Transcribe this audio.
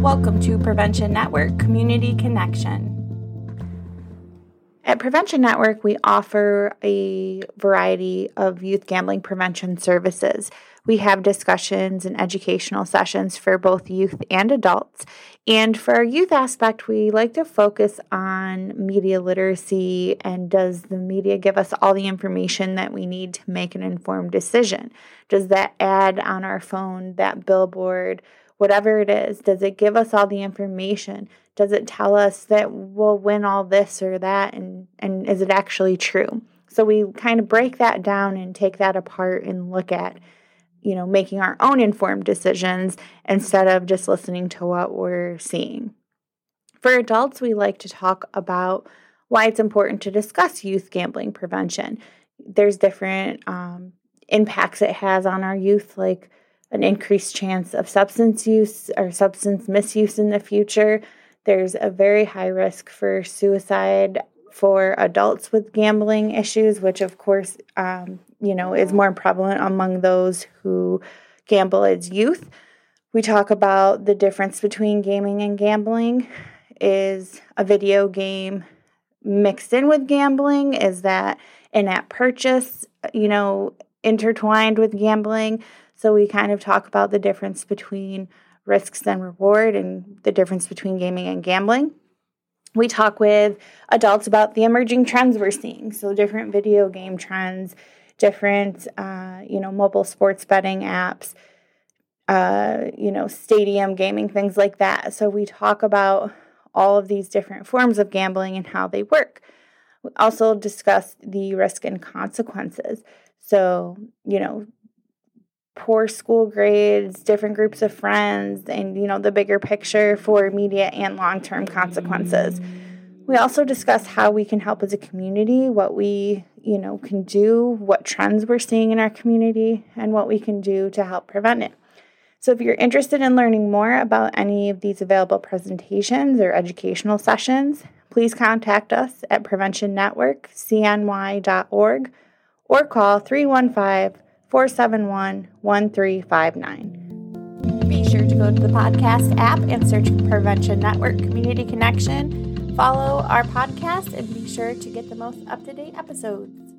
Welcome to Prevention Network Community Connection. At Prevention Network, we offer a variety of youth gambling prevention services. We have discussions and educational sessions for both youth and adults. And for our youth aspect, we like to focus on media literacy and does the media give us all the information that we need to make an informed decision? Does that ad on our phone, that billboard, whatever it is, does it give us all the information? Does it tell us that we'll win all this or that? And, and is it actually true? So we kind of break that down and take that apart and look at, you know, making our own informed decisions instead of just listening to what we're seeing. For adults, we like to talk about why it's important to discuss youth gambling prevention. There's different um, impacts it has on our youth, like an increased chance of substance use or substance misuse in the future. There's a very high risk for suicide for adults with gambling issues, which of course, um, you know, is more prevalent among those who gamble as youth. We talk about the difference between gaming and gambling. Is a video game mixed in with gambling? Is that in app purchase, you know, intertwined with gambling? So we kind of talk about the difference between risks and reward and the difference between gaming and gambling. We talk with adults about the emerging trends we're seeing. So different video game trends, different, uh, you know, mobile sports betting apps, uh, you know, stadium gaming, things like that. So we talk about all of these different forms of gambling and how they work. We also discuss the risk and consequences. So, you know, poor school grades, different groups of friends, and you know the bigger picture for immediate and long-term consequences. We also discuss how we can help as a community, what we, you know, can do, what trends we're seeing in our community, and what we can do to help prevent it. So if you're interested in learning more about any of these available presentations or educational sessions, please contact us at preventionnetworkcny.org or call 315 471 1359. Be sure to go to the podcast app and search Prevention Network Community Connection. Follow our podcast and be sure to get the most up to date episodes.